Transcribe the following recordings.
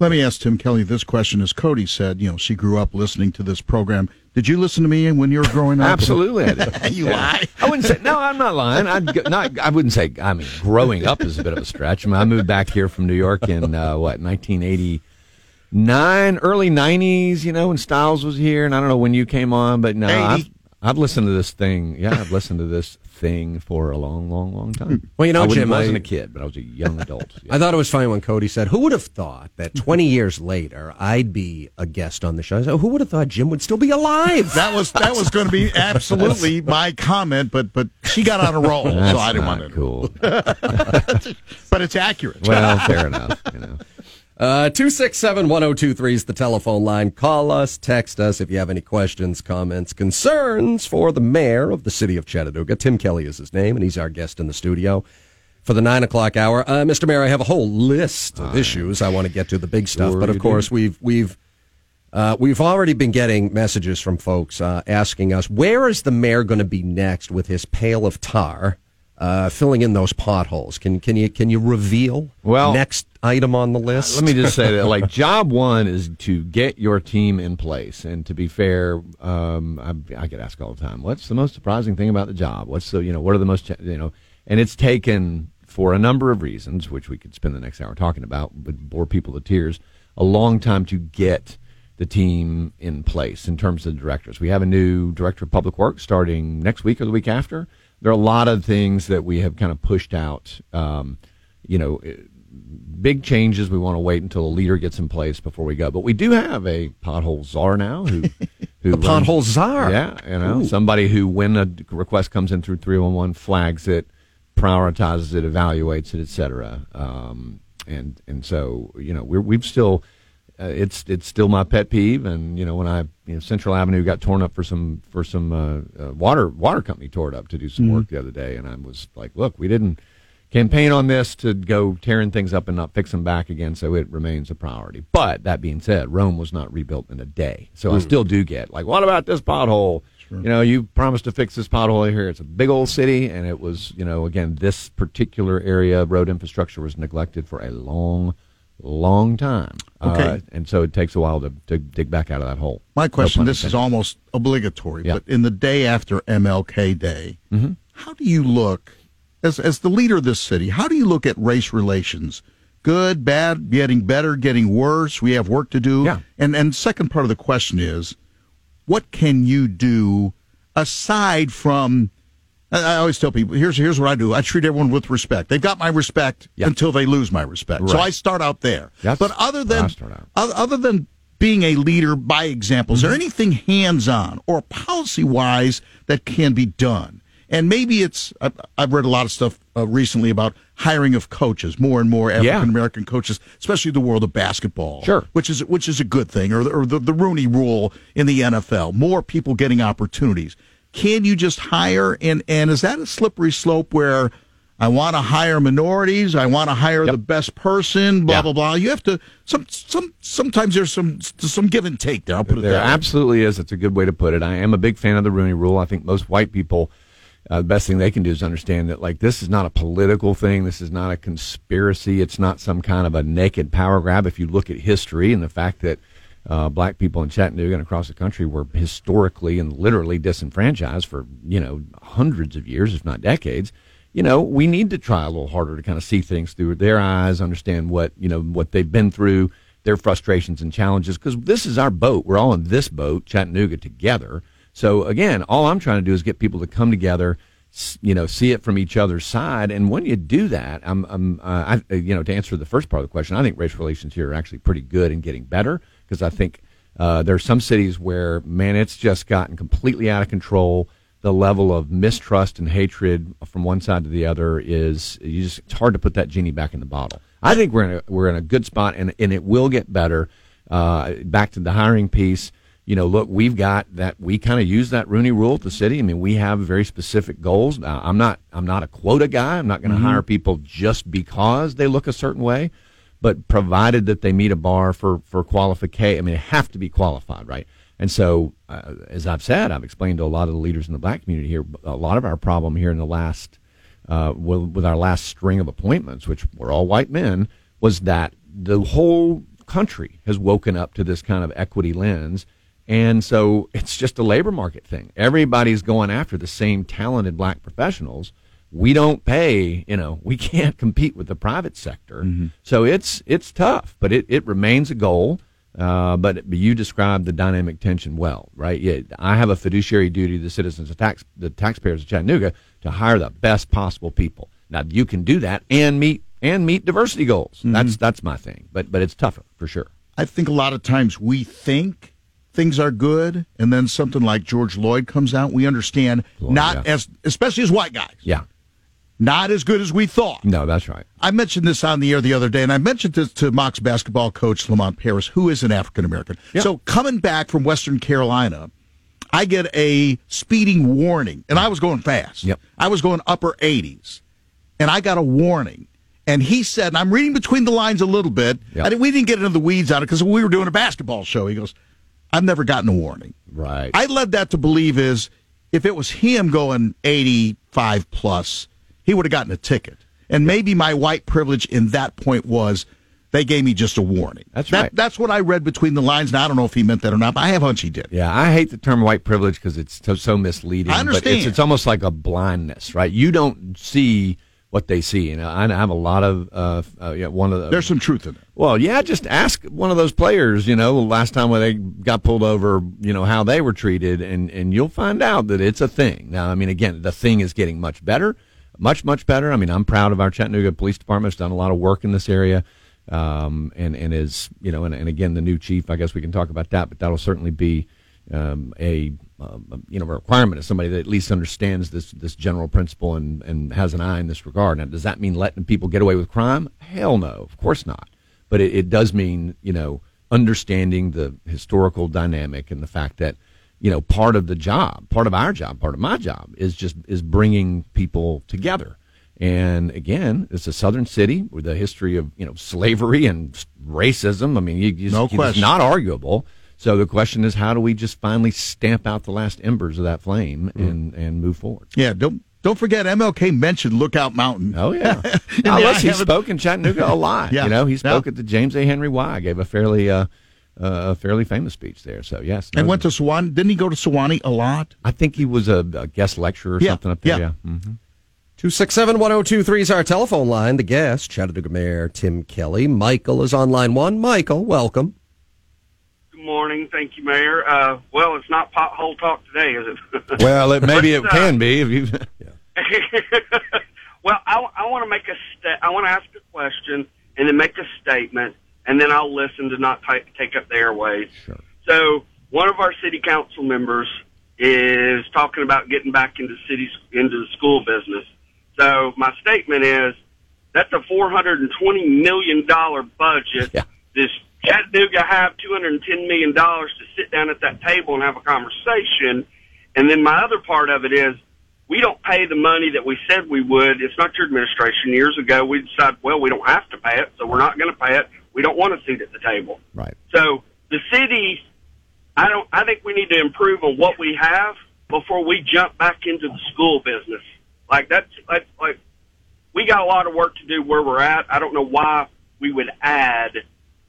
Let me ask Tim Kelly this question. As Cody said, you know, she grew up listening to this program. Did you listen to me when you were growing up? Absolutely, I did. you Yeah. lie. I wouldn't say no. I'm not lying. I'd go, not. I wouldn't say. I mean, growing up is a bit of a stretch. I, mean, I moved back here from New York in uh, what 1989, early 90s. You know, when Styles was here, and I don't know when you came on, but no, 80. I've, I've listened to this thing. Yeah, I've listened to this thing for a long, long, long time. Hmm. Well, you know, I wouldn't- Jim, wasn't a kid, but I was a young adult. I thought it was funny when Cody said, "Who would have thought that 20 years later I'd be a guest on the show?" I said, "Who would have thought Jim would still be alive?" That was that was going to be absolutely my comment, but but she got on a roll, so I didn't not want to. cool. But it's accurate. well, fair enough. You know. Uh, 267 1023 is the telephone line. Call us, text us if you have any questions, comments, concerns for the mayor of the city of Chattanooga. Tim Kelly is his name, and he's our guest in the studio for the nine o'clock hour. Uh, Mr. Mayor, I have a whole list of issues I want to get to, the big stuff, Sure but of course, we've, we've, uh, we've already been getting messages from folks uh, asking us where is the mayor going to be next with his pail of tar, uh, filling in those potholes. Can can you can you reveal Well, next item on the list? Let me just say that, like, job one is to get your team in place. And to be fair, um, I, I get asked all the time, what's the most surprising thing about the job? What's the, you know, what are the most, you know, and it's taken for a number of reasons, which we could spend the next hour talking about, would bore people to tears, a long time to get the team in place in terms of the directors. We have a new director of public works starting next week or the week after. There are a lot of things that we have kind of pushed out, um, you know, big changes. We want to wait until a leader gets in place before we go. But we do have a pothole czar now who who A runs- pothole czar? Yeah, you know, Ooh. somebody who when a request comes in through three one one flags it, prioritizes it, evaluates it, etc. Um, and and so you know we're we've still. Uh, it's it's still my pet peeve, and you know when I you know Central Avenue got torn up for some for some uh, uh, water water company tore it up to do some work the other day, and I was like, look, we didn't campaign on this to go tearing things up and not fix them back again, so it remains a priority. But that being said, Rome was not rebuilt in a day, so I still do get like, what about this pothole? You know, you promised to fix this pothole here. It's a big old city, and it was, you know, again, this particular area of road infrastructure was neglected for a long, long time. Okay. Uh, and so it takes a while to, to dig back out of that hole. My question: pun This is almost obligatory, Yeah. but in the day after MLK Day, Mm-hmm. how do you look as as the leader of this city? How do you look at race relations? Good, bad, getting better, getting worse. We have work to do. Yeah. And and second part of the question is, what can you do aside from? I always tell people, here's here's what I do. I treat everyone with respect. They've got my respect Yeah. until they lose my respect. So I start out there. That's but other than start out. oth- other than being a leader by example, is there Mm-hmm. anything hands on or policy wise that can be done? And maybe it's, I've, I've read a lot of stuff uh, recently about hiring of coaches, more and more African American coaches, especially the world of basketball. Sure. Which is, which is a good thing, or, or the, the Rooney rule in the NFL, more people getting opportunities. Can you just hire? And, and is that a slippery slope where I want to hire minorities. I want to hire Yep. the best person. Blah Yeah. blah blah. You have to some some sometimes there's some some give and take there. I'll put it There absolutely is. It's a good way to put it. I am a big fan of the Rooney Rule. I think most white people, uh, the best thing they can do is understand that like this is not a political thing. This is not a conspiracy. It's not some kind of a naked power grab. If you look at history and the fact that uh, black people in Chattanooga and across the country were historically and literally disenfranchised for you know hundreds of years, if not decades. You know, we need to try a little harder to kind of see things through their eyes, understand what you know what they've been through, their frustrations and challenges. Because this is our boat. We're all in this boat, Chattanooga, together. So again, all I'm trying to do is get people to come together, you know, see it from each other's side. And when you do that, I'm, I'm uh, I, you know, to answer the first part of the question, I think race relations here are actually pretty good and getting better because I think uh, there are some cities where, man, it's just gotten completely out of control. The level of mistrust and hatred from one side to the other is just, it's hard to put that genie back in the bottle. I think we're in a, we're in a good spot, and and it will get better. Uh, back to the hiring piece you know, look, we've got that. We kind of use that Rooney Rule at the city. I mean, we have very specific goals. Uh, I'm not. I'm not a quota guy. I'm not going to hire people just because they look a certain way, but provided that they meet a bar for for qualification. I mean, they have to be qualified, right? And so, uh, as I've said, I've explained to a lot of the leaders in the black community here. A lot of our problem here in the last uh, with, with our last string of appointments, which were all white men, was that the whole country has woken up to this kind of equity lens. And so it's just a labor market thing. Everybody's going after the same talented black professionals. We don't pay, you know, we can't compete with the private sector. Mm-hmm. So it's it's tough, but it, it remains a goal. Uh, but you described the dynamic tension well, right? Yeah, I have a fiduciary duty to the citizens, the tax, the taxpayers of Chattanooga, to hire the best possible people. Now you can do that and meet and meet diversity goals. Mm-hmm. That's that's my thing. But but it's tougher for sure. I think a lot of times we think things are good, and then something like George Floyd comes out. We understand Floyd, not yeah. as especially as white guys. Yeah. Not as good as we thought. No, that's right. I mentioned this on the air the other day, and I mentioned this to Mocs basketball coach Lamont Paris, who is an African American. So coming back from Western Carolina, I get a speeding warning, and I was going fast. Yep. I was going upper 80s, and I got a warning. And he said, and I'm reading between the lines a little bit. Yep. Didn't, we didn't get into the weeds on it because we were doing a basketball show. He goes, I've never gotten a warning. Right. I led that to believe is if it was him going 85 plus, he would have gotten a ticket. And maybe my white privilege in that point was they gave me just a warning. That's that, right. That's what I read between the lines. And I don't know if he meant that or not, but I have a hunch he did. Yeah, I hate the term white privilege because it's so, so, misleading. I understand. It's, it's, almost like a blindness, right? You don't see what they see. And I have a lot of uh, uh, yeah, one of the. There's some truth in it. Well, yeah, just ask one of those players. You know, last time when they got pulled over, you know how they were treated, and and you'll find out that it's a thing. Now, I mean, again, the thing is getting much better, much much better. I mean, I'm proud of our Chattanooga Police Department. It's done a lot of work in this area. Um, and and is you know, and, and again, the new chief. I guess we can talk about that, but that'll certainly be um, a um, you know a requirement of somebody that at least understands this this general principle and and has an eye in this regard. Now, does that mean letting people get away with crime? Hell no, of course not. But it, it does mean you know understanding the historical dynamic and the fact that you know part of the job, part of our job, part of my job is just is bringing people together. And again, it's a southern city with a history of you know slavery and racism. I mean, you, you, no question. it's not arguable. So the question is, how do we just finally stamp out the last embers of that flame mm. and and move forward? Yeah, don't don't forget MLK mentioned Lookout Mountain. Oh yeah, listen, he spoke in Chattanooga a lot. yeah. You know, he spoke yeah. at the James A. Henry Y. Gave a fairly uh, a fairly famous speech there. So yes, and went to Sewanee. Didn't he go to Sewanee a lot? I think he was a, a guest lecturer or yeah. something up there. Yeah. yeah. Mm-hmm. 267 1023 is our telephone line. The guest, Chattanooga Mayor Tim Kelly. Michael is on line one. Michael, welcome Good morning. Thank you, Mayor. Uh, well, it's not pothole talk today, is it? well, it, maybe it can be if you. well, I, I want to make a sta- I want to ask a question and then make a statement, and then I'll listen to not t- take up the airways. Sure. So, one of our city council members is talking about getting back into cities into the school business. So, my statement is that's a four hundred and twenty million dollar budget. Yeah. This Chattanooga have $210 million to sit down at that table and have a conversation. And then my other part of it is we don't pay the money that we said we would. It's not your administration. Years ago, we decided, well, we don't have to pay it, so we're not going to pay it. We don't want a seat at the table. Right. So the city, I don't, I think we need to improve on what we have before we jump back into the school business. Like that's, like, like we got a lot of work to do where we're at. I don't know why we would add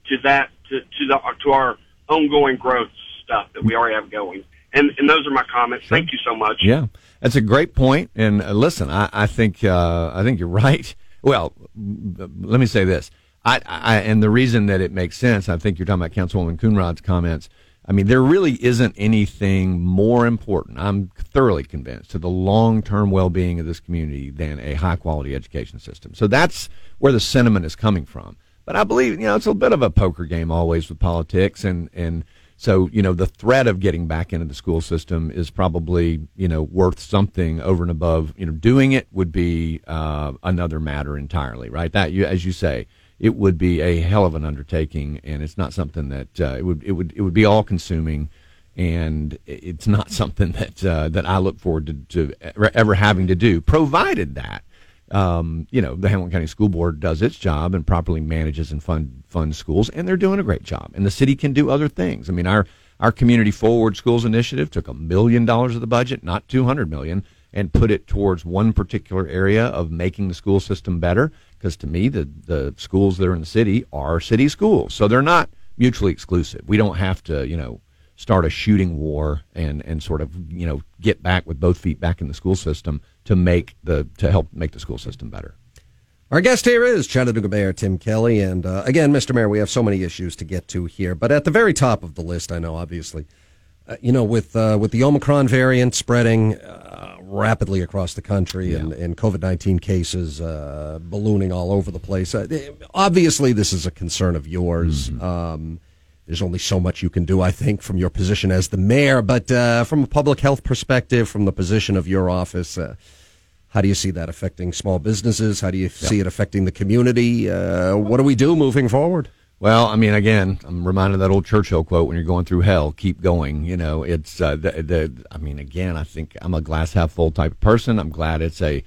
to that to to the to our ongoing growth stuff that we already have going. And and those are my comments. Sure. Thank you so much. Yeah, that's a great point. And uh, listen, I, I think uh, I think you're right. Well, let me say this. I, I and the reason that it makes sense, I think you're talking about Councilwoman Coonrod's comments. I mean, there really isn't anything more important. I'm thoroughly convinced to the long-term well-being of this community than a high-quality education system. So that's where the sentiment is coming from. But I believe, you know, it's a bit of a poker game always with politics. And, and so, you know, the threat of getting back into the school system is probably, you know, worth something over and above, you know, doing it would be uh, another matter entirely, right? That, you, as you say, it would be a hell of an undertaking. And it's not something that uh, it would, it would, it would be all consuming. And it's not something that uh, that I look forward to, to ever having to do, provided that um, you know, the Hamilton County School Board does its job and properly manages and fund funds schools, and they're doing a great job. And the city can do other things. I mean, our our Community Forward Schools initiative took a million dollars of the budget, not two hundred million, and put it towards one particular area of making the school system better. Because to me, the the schools that are in the city are city schools, so they're not mutually exclusive. We don't have to, you know, start a shooting war and and sort of you know get back with both feet back in the school system to make the to help make the school system better. Our guest here is Chattanooga Mayor Tim Kelly. And uh, again, Mr. Mayor, we have so many issues to get to here. But at the very top of the list, I know, obviously, uh, you know, with, uh, with the Omicron variant spreading uh, rapidly across the country yeah. and, and COVID 19 cases uh, ballooning all over the place, uh, obviously, this is a concern of yours. Mm-hmm. Um, there's only so much you can do, I think, from your position as the mayor. But from a public health perspective, from the position of your office, how do you see that affecting small businesses? How do you yep. see it affecting the community? Uh, what do we do moving forward? Well, I mean, again, I'm reminded of that old Churchill quote: "When you're going through hell, keep going." You know, it's uh, the, the. I mean, again, I think I'm a glass half full type of person. I'm glad it's a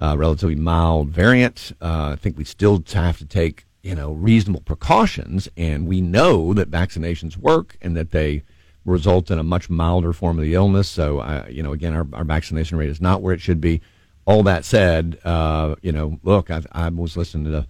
uh, relatively mild variant. Uh, I think we still have to take you know reasonable precautions, and we know that vaccinations work and that they result in a much milder form of the illness. So, uh, you know, again, our, our vaccination rate is not where it should be all that said, uh, you know, look, I, I, was listening to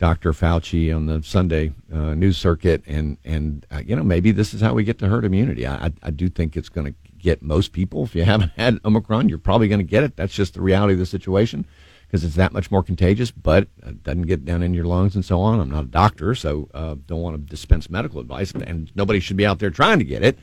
Dr. Fauci on the Sunday uh, news circuit, and and uh, you know maybe this is how we get to herd immunity. I, I do think it's going to get most people. If you haven't had Omicron, you're probably going to get it. That's just the reality of the situation because it's that much more contagious, but it doesn't get down in your lungs and so on. I'm not a doctor, so uh, don't want to dispense medical advice, and nobody should be out there trying to get it.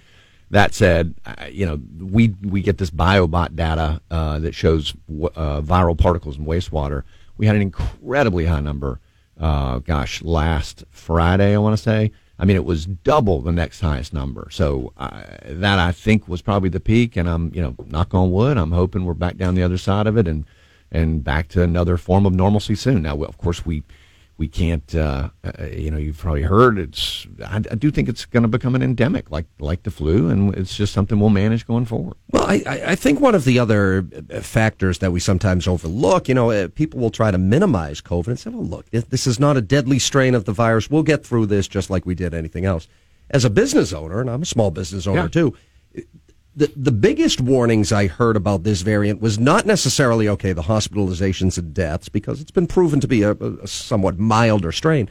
That said, you know we we get this Biobot data uh, that shows uh, viral particles in wastewater. We had an incredibly high number. Uh, gosh, last Friday, I want to say. I mean, it was double the next highest number. So uh, that I think was probably the peak. And I'm, you know, knock on wood, I'm hoping we're back down the other side of it and and back to another form of normalcy soon. Now, of course, we we can't, uh, uh, you know, you've probably heard it's. I, I do think it's going to become an endemic, like like the flu, and it's just something we'll manage going forward. Well, I, I think one of the other uh, factors that we sometimes overlook, you know, uh, people will try to minimize COVID and say, "Well, look, this is not a deadly strain of the virus. We'll get through this just like we did anything else." As a business owner, and I'm a small business owner yeah. too the, the biggest warnings I heard about this variant was not necessarily, okay, the hospitalizations and deaths, because it's been proven to be a, a somewhat milder strain,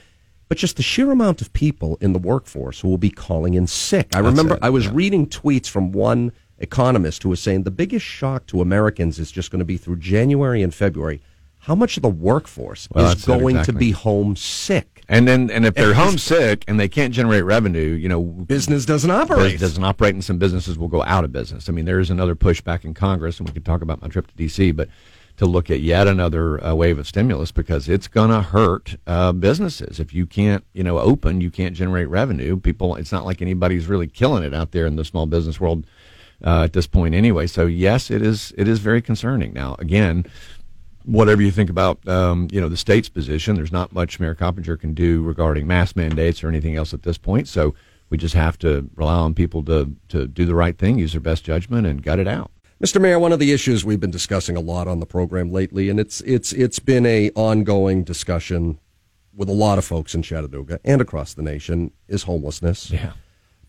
but just the sheer amount of people in the workforce who will be calling in sick. I That's remember it, I was yeah. reading tweets from one economist who was saying the biggest shock to Americans is just going to be through January and February. How much of the workforce well, is going exactly. to be homesick? And then, and if they're homesick and they can't generate revenue, you know, business doesn't operate. Doesn't operate, and some businesses will go out of business. I mean, there is another pushback in Congress, and we could talk about my trip to D.C., but to look at yet another uh, wave of stimulus because it's going to hurt uh, businesses if you can't, you know, open, you can't generate revenue. People, it's not like anybody's really killing it out there in the small business world uh, at this point, anyway. So yes, it is. It is very concerning. Now, again whatever you think about um, you know the state's position, there's not much Mayor Coppinger can do regarding mask mandates or anything else at this point. So we just have to rely on people to to do the right thing, use their best judgment, and gut it out. Mr. Mayor, one of the issues we've been discussing a lot on the program lately, and it's it's it's been a ongoing discussion with a lot of folks in Chattanooga and across the nation, is homelessness. Yeah.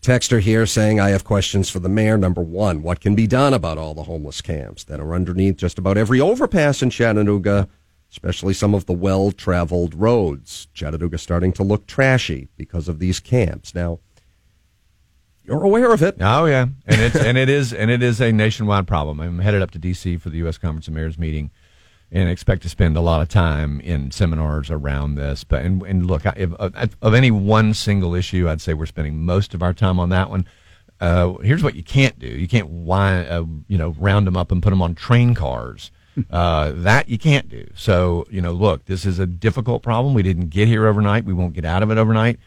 Texter here saying, I have questions for the mayor. Number one, what can be done about all the homeless camps that are underneath just about every overpass in Chattanooga, especially some of the well traveled roads? Chattanooga starting to look trashy because of these camps. Now, you're aware of it. Oh yeah, and it's and it is and it is a nationwide problem. I'm headed up to D.C. for the U.S. Conference of Mayors meeting and expect to spend a lot of time in seminars around this. But and, and look, if, of any one single issue, I'd say we're spending most of our time on that one. Uh, here's what you can't do: you can't uh, you know, round them up and put them on train cars. Uh, that you can't do. So you know, look, this is a difficult problem. We didn't get here overnight. We won't get out of it overnight.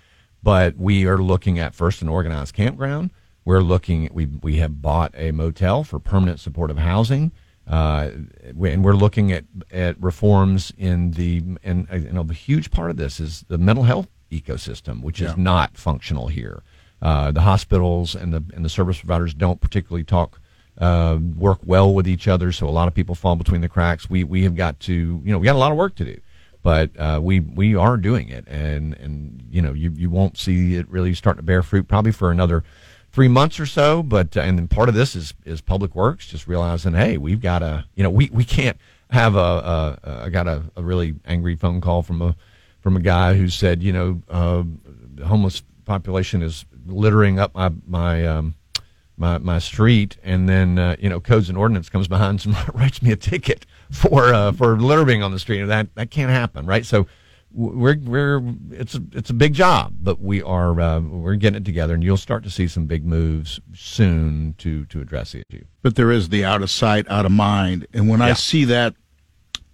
But we are looking at first an organized campground. We're looking. We we have bought a motel for permanent supportive housing. Uh, and we're looking at, at reforms in the and you know a huge part of this is the mental health ecosystem, which yeah. is not functional here. Uh, the hospitals and the and the service providers don't particularly talk uh, work well with each other, so a lot of people fall between the cracks. We we have got to you know we got a lot of work to do, but uh, we we are doing it, and and you know you you won't see it really start to bear fruit probably for another three months or so. But uh, and then part of this is is public works, just realizing, hey, we've got a you know, we we can't. have a, a, a I got a, a really angry phone call from a from a guy who said, you know, uh, the homeless population is littering up my my um, my, my street, and then uh, you know, codes and ordinance comes behind and writes me a ticket for uh, for littering on the street. That that can't happen, right? So we're we're it's a it's a big job, but we are uh, we're getting it together, and you'll start to see some big moves soon to to address the issue. But there is the out of sight, out of mind, and when I see that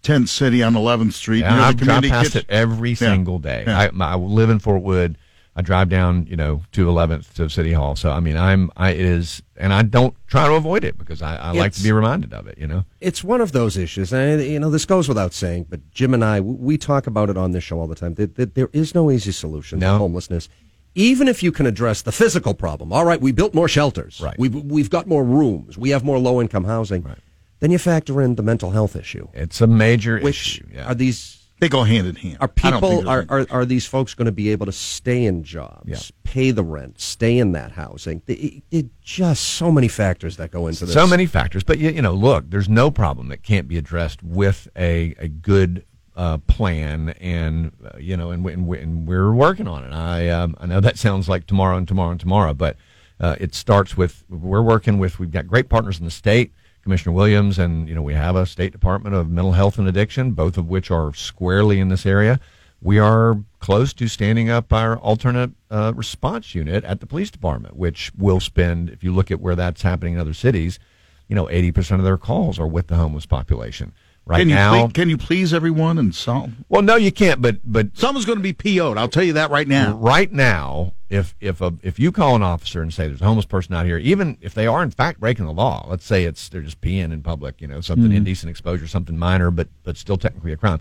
tent city on 11th Street Yeah, I drive community past kitchen, it every single day. Yeah. I, I live in Fort Wood. I drive down, you know, to 11th to City Hall. So I mean, I'm I is, and I don't try to avoid it because I, I like to be reminded of it. You know. it's one of those issues, and uh, you know this goes without saying. But Jim and I, we- we talk about it on this show all the time. That, that there is no easy solution No. to homelessness, even if you can address the physical problem. All right, we built more shelters. Right. We've we've got more rooms. We have more low income housing. Right. Then you factor in the mental health issue, It's a major which issue. Yeah. are these they go hand in hand. are I don't think people are, are are these folks going to be able to stay in jobs, Yeah. pay the rent, stay in that housing? It, it, just so many factors that go into this. so many factors, but you, you know, look, there's no problem that can't be addressed with a a good uh, plan, and uh, you know, and, and, and we're working on it. I um, I know that sounds like tomorrow and tomorrow and tomorrow, but uh, it starts with we're working with. We've got great partners in the state. Commissioner Williams, and you know we have a state department of mental health and addiction, both of which are squarely in this area. We are close to standing up our alternate uh, response unit at the police department, which will spend, if you look at where that's happening in other cities, you know, 80% of their calls are with the homeless population. Right can you now, ple- can you please everyone and solve? well, no, you can't, but, but Someone's going to be PO'd. I'll tell you that right now. right now, if if a, if you call an officer and say there's a homeless person out here, even if they are in fact breaking the law, let's say it's they're just peeing in public, you know, something mm-hmm. indecent exposure, something minor, but but still technically a crime,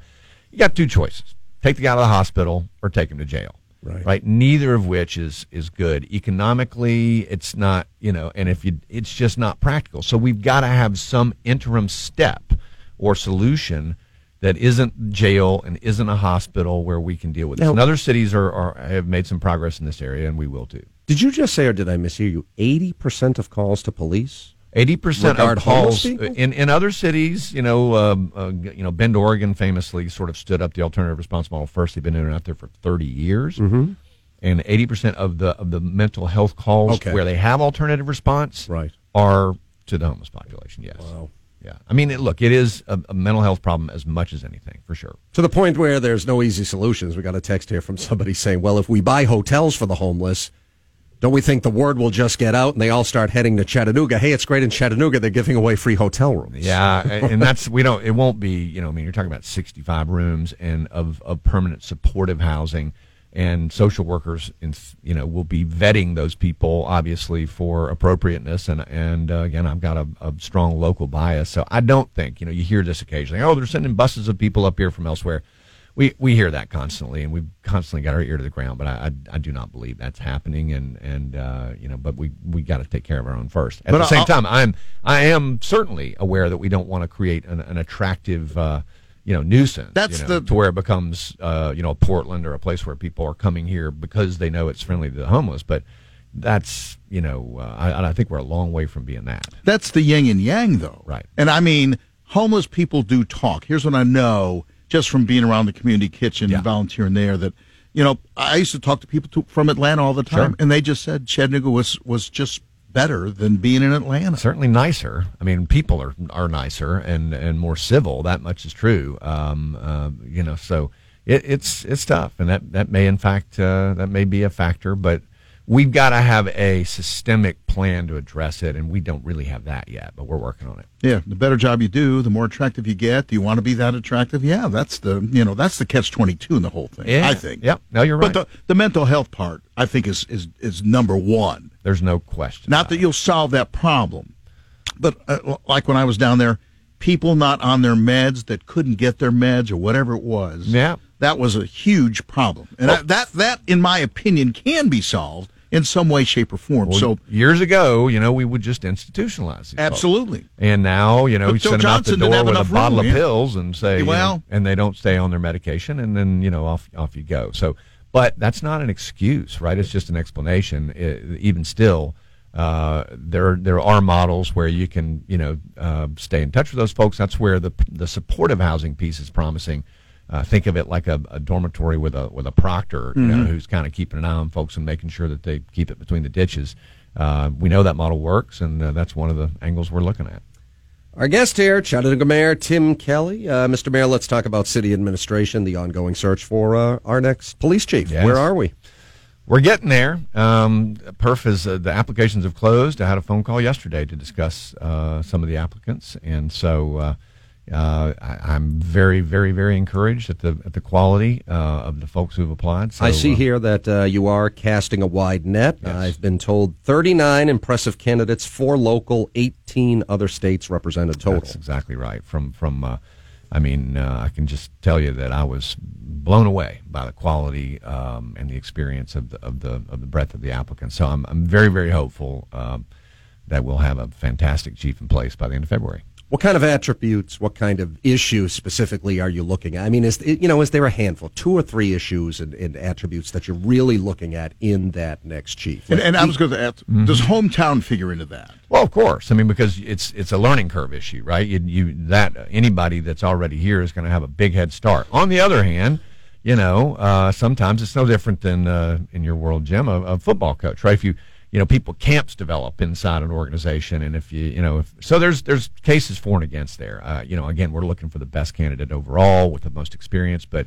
you got two choices: take the guy to the hospital or take him to jail. Right. Right. Neither of which is is good economically. It's not, you know, and if you, it's just not practical. So we've got to have some interim step or solution that isn't jail and isn't a hospital where we can deal with this. Now- And other cities are, are have made some progress in this area, and we will too. Did you just say, or did I mishear you? Eighty percent of calls to police. Eighty percent of calls people? in in other cities, you know, um, uh, you know, Bend, Oregon, famously sort of stood up the alternative response model first. They've been in and out there for thirty years, mm-hmm. and eighty percent of the of the mental health calls Okay. where they have alternative response Right. are to the homeless population. Yes. Wow. Yeah. I mean, it, look, it is a, a mental health problem as much as anything, for sure. To the point where there's no easy solutions. We got a text here from somebody saying, "Well, if we buy hotels for the homeless." Don't we think the word will just get out and they all start heading to Chattanooga? Hey, it's great in Chattanooga. They're giving away free hotel rooms. Yeah, and that's we don't. It won't be. You know, I mean, you're talking about 65 rooms and of of permanent supportive housing, and social workers, in, you know, will be vetting those people obviously for appropriateness. And and uh, again, I've got a, a strong local bias, so I don't think you know you hear this occasionally. Oh, they're sending buses of people up here from elsewhere. We we hear that constantly, and we've constantly got our ear to the ground. But I I, I do not believe that's happening, and and uh, you know, but we we got to take care of our own first. At But the same I'll- time. I'm I'm I am certainly aware that we don't want to create an, an attractive uh, you know nuisance. That's you know, the- to where it becomes uh, you know Portland or a place where people are coming here because they know it's friendly to the homeless. But that's you know uh, I, I think we're a long way from being that. That's the yin and yang, though. Right. And I mean, homeless people do talk. Here's what I know just from being around the community kitchen Yeah. and volunteering there that, you know, I used to talk to people to, from Atlanta all the time, Sure. and they just said Chattanooga was, was just better than being in Atlanta. certainly nicer. I mean, people are are nicer and and more civil. That much is true. Um, uh, you know, so it, it's it's tough, and that that may in fact uh, that may be a factor, but. We've got to have a systemic plan to address it, and we don't really have that yet, but we're working on it. Yeah, the better job you do, the more attractive you get. Do you want to be that attractive? Yeah, that's the you know that's the catch twenty two in the whole thing. I think. Yep. No, you're right. But the the mental health part, I think, is is is number one. There's no question. Not that it. you'll solve that problem, but uh, like when I was down there, people not on their meds that couldn't get their meds or whatever it was. Yeah. that was a huge problem, and that, that that, in my opinion, can be solved in some way, shape, or form. Well, so, years ago, you know, we would just institutionalize these folks. absolutely. And now, you know, But you Joe send them out the Johnson door with a enough bottle room, of pills and say, you know, Well- and they don't stay on their medication, and then you know, off off you go. So, but that's not an excuse, right? It's just an explanation. I even still, uh, there there are models where you can you know uh, stay in touch with those folks. That's where the the supportive housing piece is promising. Uh, think of it like a, a, dormitory with a with a proctor, you mm-hmm. know, who's kind of keeping an eye on folks and making sure that they keep it between the ditches. Uh, we know that model works, and uh, that's one of the angles we're looking at. Our guest here, Chattanooga Mayor Tim Kelly. Uh, Mr. Mayor, let's talk about city administration, the ongoing search for our next police chief. Yes. Where are we? We're getting there. Um, PERF is uh, the applications have closed. I had a phone call yesterday to discuss uh, some of the applicants, and so uh, uh I, am very, very, very encouraged at the at the quality uh, of the folks who've applied. So, I see uh, here that you are casting a wide net. Yes. I've been told 39 impressive candidates, four local, 18 other states represented total. That's exactly right. From from I mean, uh, I can just tell you that I was blown away by the quality um, and the experience of the, of the of the breadth of the applicants. So I'm I'm very very hopeful um, that we'll have a fantastic chief in place by the end of February. What kind of attributes, what kind of issues specifically are you looking at? I mean, is you know, is there a handful, two or three issues and, and attributes that you're really looking at in that next chief? Like, and, and, I was going to ask, mm-hmm. does hometown figure into that? Well, of course. I mean, because it's it's a learning curve issue, right? You, you that anybody that's already here is going to have a big head start. On the other hand, you know, uh, sometimes it's no different than uh, in your world, Jim, a, a football coach, right? If you you know, people camps develop inside an organization, and if you, you know, if, so there's there's cases for and against there. Uh, you know, again, we're looking for the best candidate overall with the most experience, but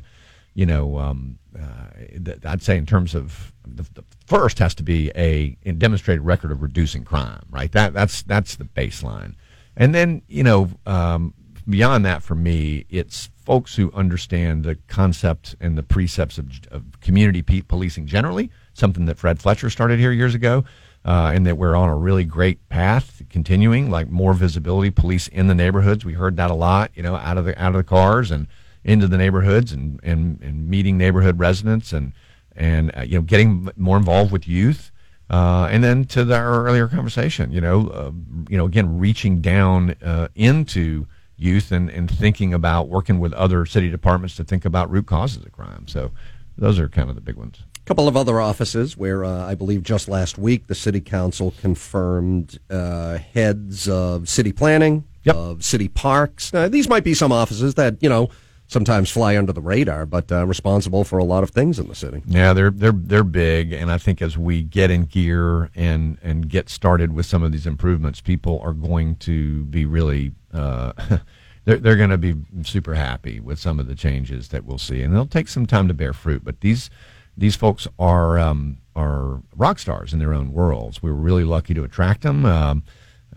you know, um, uh, I'd say in terms of the, the, first has to be a, a demonstrated record of reducing crime, right? That that's that's the baseline, and then you know, um, beyond that, for me, it's folks who understand the concept and the precepts of, of community policing generally something that Fred Fletcher started here years ago, uh, and that we're on a really great path, continuing like more visibility, police in the neighborhoods. We heard that a lot, you know, out of the out of the cars and into the neighborhoods and and, and meeting neighborhood residents and and uh, you know getting more involved with youth. Uh, and then to the, our earlier conversation, you know, uh, you know, again, reaching down uh, into youth and, and thinking about working with other city departments to think about root causes of crime. So those are kind of the big ones couple of other offices where uh, I believe just last week the city council confirmed uh, heads of city planning, yep. of city parks. Now, these might be some offices that you know sometimes fly under the radar, but uh, responsible for a lot of things in the city. Yeah, they're they're they're big, and I think as we get in gear and and get started with some of these improvements, people are going to be really. Uh, they're, they're going to be super happy with some of the changes that we'll see, and they'll take some time to bear fruit. But these these folks are um, are rock stars in their own worlds. We were really lucky to attract them. Um,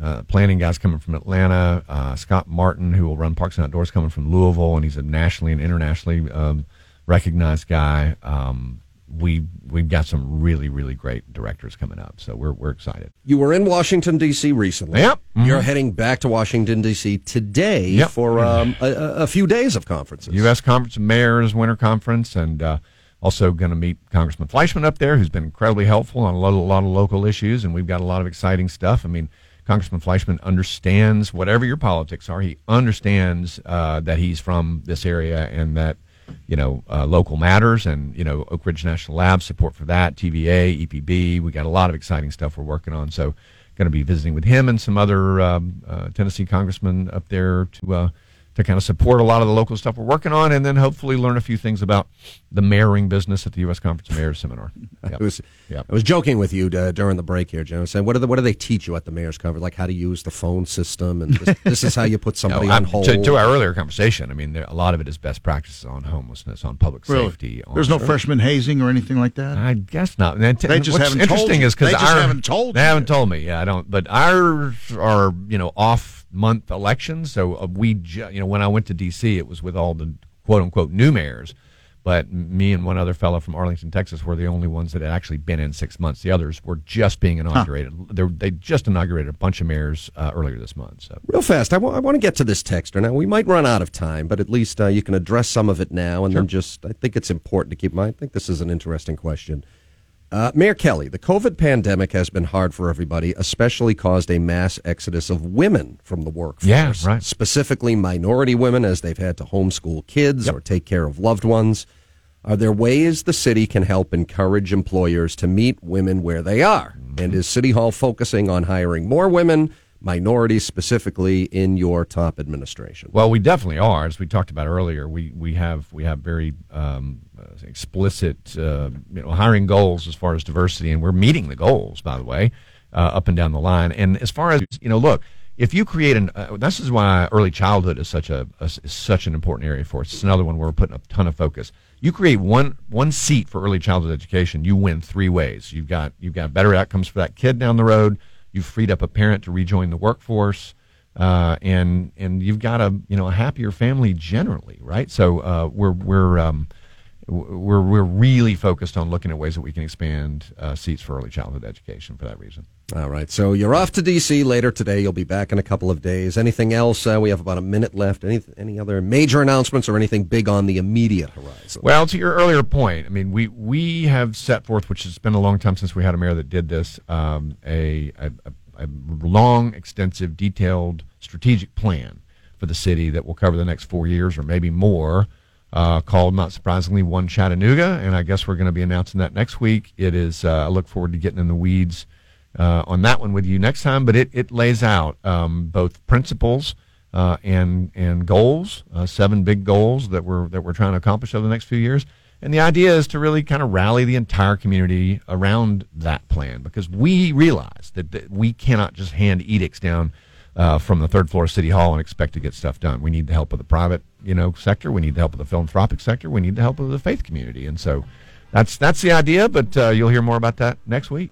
uh, planning guys coming from Atlanta, uh, Scott Martin, who will run Parks and Outdoors, coming from Louisville, and he's a nationally and internationally um, recognized guy. Um, we we've got some really really great directors coming up, so we're we're excited. You were in Washington D.C. recently. Yep. Mm-hmm. You're heading back to Washington D.C. today yep. for um, a, a, few days of conferences. U.S. Conference of Mayors Winter Conference and. Uh, also, going to meet Congressman Fleischmann up there, who's been incredibly helpful on a lot, a lot of local issues, and we've got a lot of exciting stuff. I mean, Congressman Fleischmann understands whatever your politics are. He understands uh, that he's from this area and that you know uh, local matters, and you know Oak Ridge National Lab support for that, TVA, EPB. We got a lot of exciting stuff we're working on. So, going to be visiting with him and some other um, uh, Tennessee congressmen up there to uh, to kind of support a lot of the local stuff we're working on, and then hopefully learn a few things about the mayoring business at the U.S. Conference of Mayors Seminar. Yep. I, was, yep. I was joking with you uh, during the break here, Jim. I was saying, what do, they, what do they teach you at the Mayor's Conference? Like how to use the phone system, and this, this is how you put somebody no, on hold. To, to, our earlier conversation, I mean, there, a lot of it is best practices on homelessness, on public really? safety. On, There's no freshman hazing or anything like that. I guess not. they just what's haven't interesting told is because they just haven't told. They haven't told me. Yeah, I don't. But ours are you know off month elections. So uh, we, ju- you know, when I went to D.C., it was with all the quote unquote new mayors. But me and one other fellow from Arlington, Texas, were the only ones that had actually been in six months. The others were just being inaugurated. Huh. They just inaugurated a bunch of mayors uh, earlier this month. So real fast, I, w- I want to get to this texter now. We might run out of time, but at least uh, you can address some of it now, and sure. then just I think it's important to keep in mind. I think this is an interesting question. Uh, Mayor Kelly, the COVID pandemic has been hard for everybody, especially caused a mass exodus of women from the workforce. Yeah, right. Specifically, minority women as they've had to homeschool kids yep. or take care of loved ones. Are there ways the city can help encourage employers to meet women where they are? And is City Hall focusing on hiring more women, minorities specifically, in your top administration? Well, we definitely are, as we talked about earlier. We we have we have very um, uh, explicit uh, you know hiring goals as far as diversity, and we're meeting the goals, by the way, uh, up and down the line. And as far as you know, look, if you create an uh, this is why early childhood is such a, a is such an important area for us. It's another one where we're putting a ton of focus. You create one one seat for early childhood education, you win three ways. You've got you've got better outcomes for that kid down the road. You've freed up a parent to rejoin the workforce. Uh, and and you've got a you know a happier family generally, right? So uh, we're we're um, we're we're really focused on looking at ways that we can expand uh, seats for early childhood education for that reason. All right. So you're off to D.C. later today. You'll be back in a couple of days. Anything else? Uh, we have about a minute left. Any any other major announcements or anything big on the immediate horizon? Well, to your earlier point, I mean, we we have set forth, which has been a long time since we had a mayor that did this, um, a, a, a long, extensive, detailed strategic plan for the city that will cover the next four years or maybe more. Uh, called, not surprisingly, One Chattanooga, and I guess we're going to be announcing that next week. It is. Uh, I look forward to getting in the weeds uh, on that one with you next time. But it, it lays out um, both principles uh, and and goals, uh, seven big goals that we're that we're trying to accomplish over the next few years. And the idea is to really kind of rally the entire community around that plan because we realize that, that we cannot just hand edicts down uh, from the third floor of City Hall and expect to get stuff done. We need the help of the private, you know, sector. We need the help of the philanthropic sector. We need the help of the faith community. And so that's that's the idea. But uh, you'll hear more about that next week.